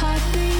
heartbeat.